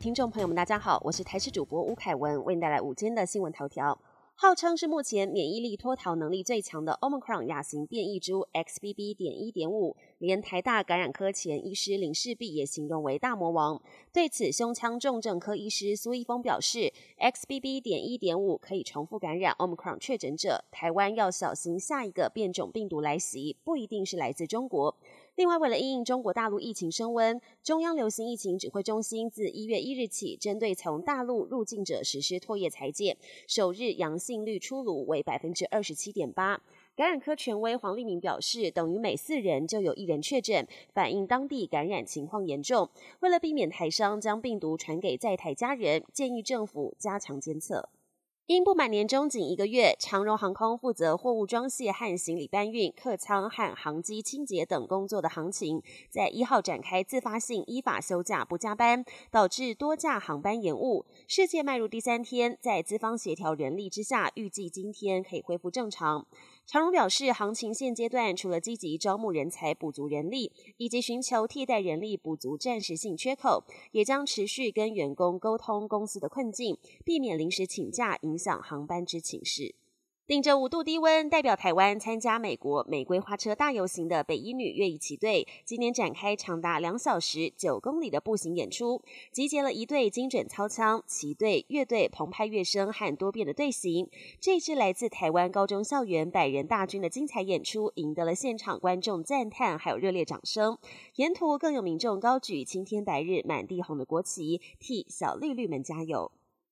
听众朋友们，大家好，我是台视主播吴凯文，为您带来午间的新闻头条。号称是目前免疫力脱逃能力最强的 Omicron 亚型变异株 XBB. 点一点五，连台大感染科前医师林世璧也形容为大魔王。对此，胸腔重症科医师苏一峰表示，XBB. 点一点五可以重复感染 Omicron 确诊者，台湾要小心下一个变种病毒来袭，不一定是来自中国。另外，为了应应中国大陆疫情升温，中央流行疫情指挥中心自一月一日起，针对从大陆入境者实施唾液裁剪，首日阳性率出炉为百分之二十七点八。感染科权威黄立明表示，等于每四人就有一人确诊，反映当地感染情况严重。为了避免台商将病毒传给在台家人，建议政府加强监测。因不满年终仅一个月，长荣航空负责货物装卸和行李搬运、客舱和航机清洁等工作的航勤，在一号展开自发性依法休假不加班，导致多架航班延误。世界迈入第三天，在资方协调人力之下，预计今天可以恢复正常。长荣表示，行情现阶段除了积极招募人才补足人力，以及寻求替代人力补足暂时性缺口，也将持续跟员工沟通公司的困境，避免临时请假影响航班之情势。顶着五度低温，代表台湾参加美国玫瑰花车大游行的北一女乐仪旗队，今年展开长达两小时九公里的步行演出，集结了一队精准操枪、旗队、乐队澎湃乐声和多变的队形。这支来自台湾高中校园百人大军的精彩演出，赢得了现场观众赞叹，还有热烈掌声。沿途更有民众高举“青天白日满地红”的国旗，替小绿绿们加油。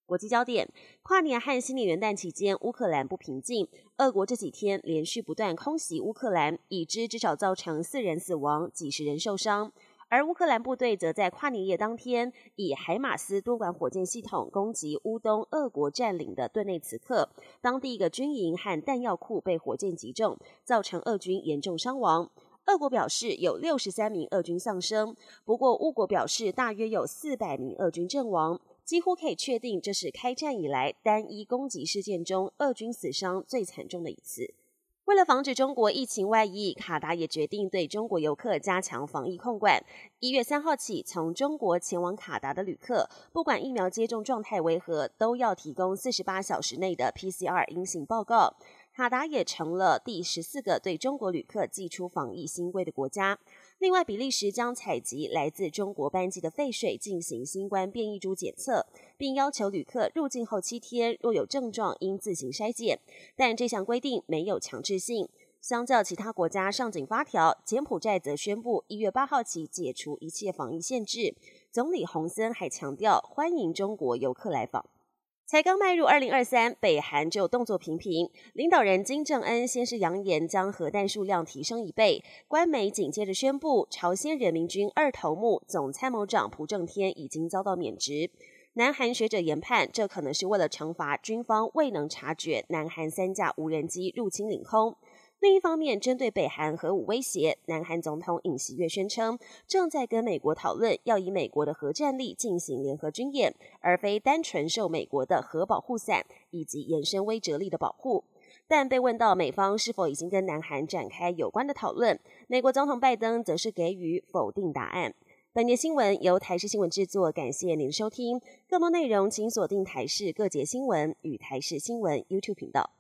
国际焦点：跨年和新年元旦期间，乌克兰不平静。俄国这几天连续不断空袭乌克兰，已知至少造成四人死亡、几十人受伤。而乌克兰部队则在跨年夜当天，以海马斯多管火箭系统攻击乌东俄国占领的顿内茨克，当地一个军营和弹药库被火箭击中，造成俄军严重伤亡。俄国表示有六十三名俄军丧生，不过乌国表示大约有四百名俄军阵亡。几乎可以确定，这是开战以来单一攻击事件中俄军死伤最惨重的一次。为了防止中国疫情外溢，卡达也决定对中国游客加强防疫控管。一月三号起，从中国前往卡达的旅客，不管疫苗接种状态为何，都要提供四十八小时内的 PCR 阴性报告。卡达也成了第十四个对中国旅客寄出防疫新规的国家。另外，比利时将采集来自中国班机的废水进行新冠变异株检测，并要求旅客入境后七天若有症状应自行筛检。但这项规定没有强制性。相较其他国家上紧发条，柬埔寨则宣布一月八号起解除一切防疫限制。总理洪森还强调欢迎中国游客来访。才刚迈入二零二三，北韩就动作频频。领导人金正恩先是扬言将核弹数量提升一倍，官媒紧接着宣布，朝鲜人民军二头目总参谋长朴正天已经遭到免职。南韩学者研判，这可能是为了惩罚军方未能察觉南韩三架无人机入侵领空。另一方面，针对北韩核武威胁，南韩总统尹锡悦宣称，正在跟美国讨论要以美国的核战力进行联合军演，而非单纯受美国的核保护伞以及延伸威慑力的保护。但被问到美方是否已经跟南韩展开有关的讨论，美国总统拜登则是给予否定答案。本节新闻由台视新闻制作，感谢您的收听。更多内容请锁定台视各节新闻与台视新闻 YouTube 频道。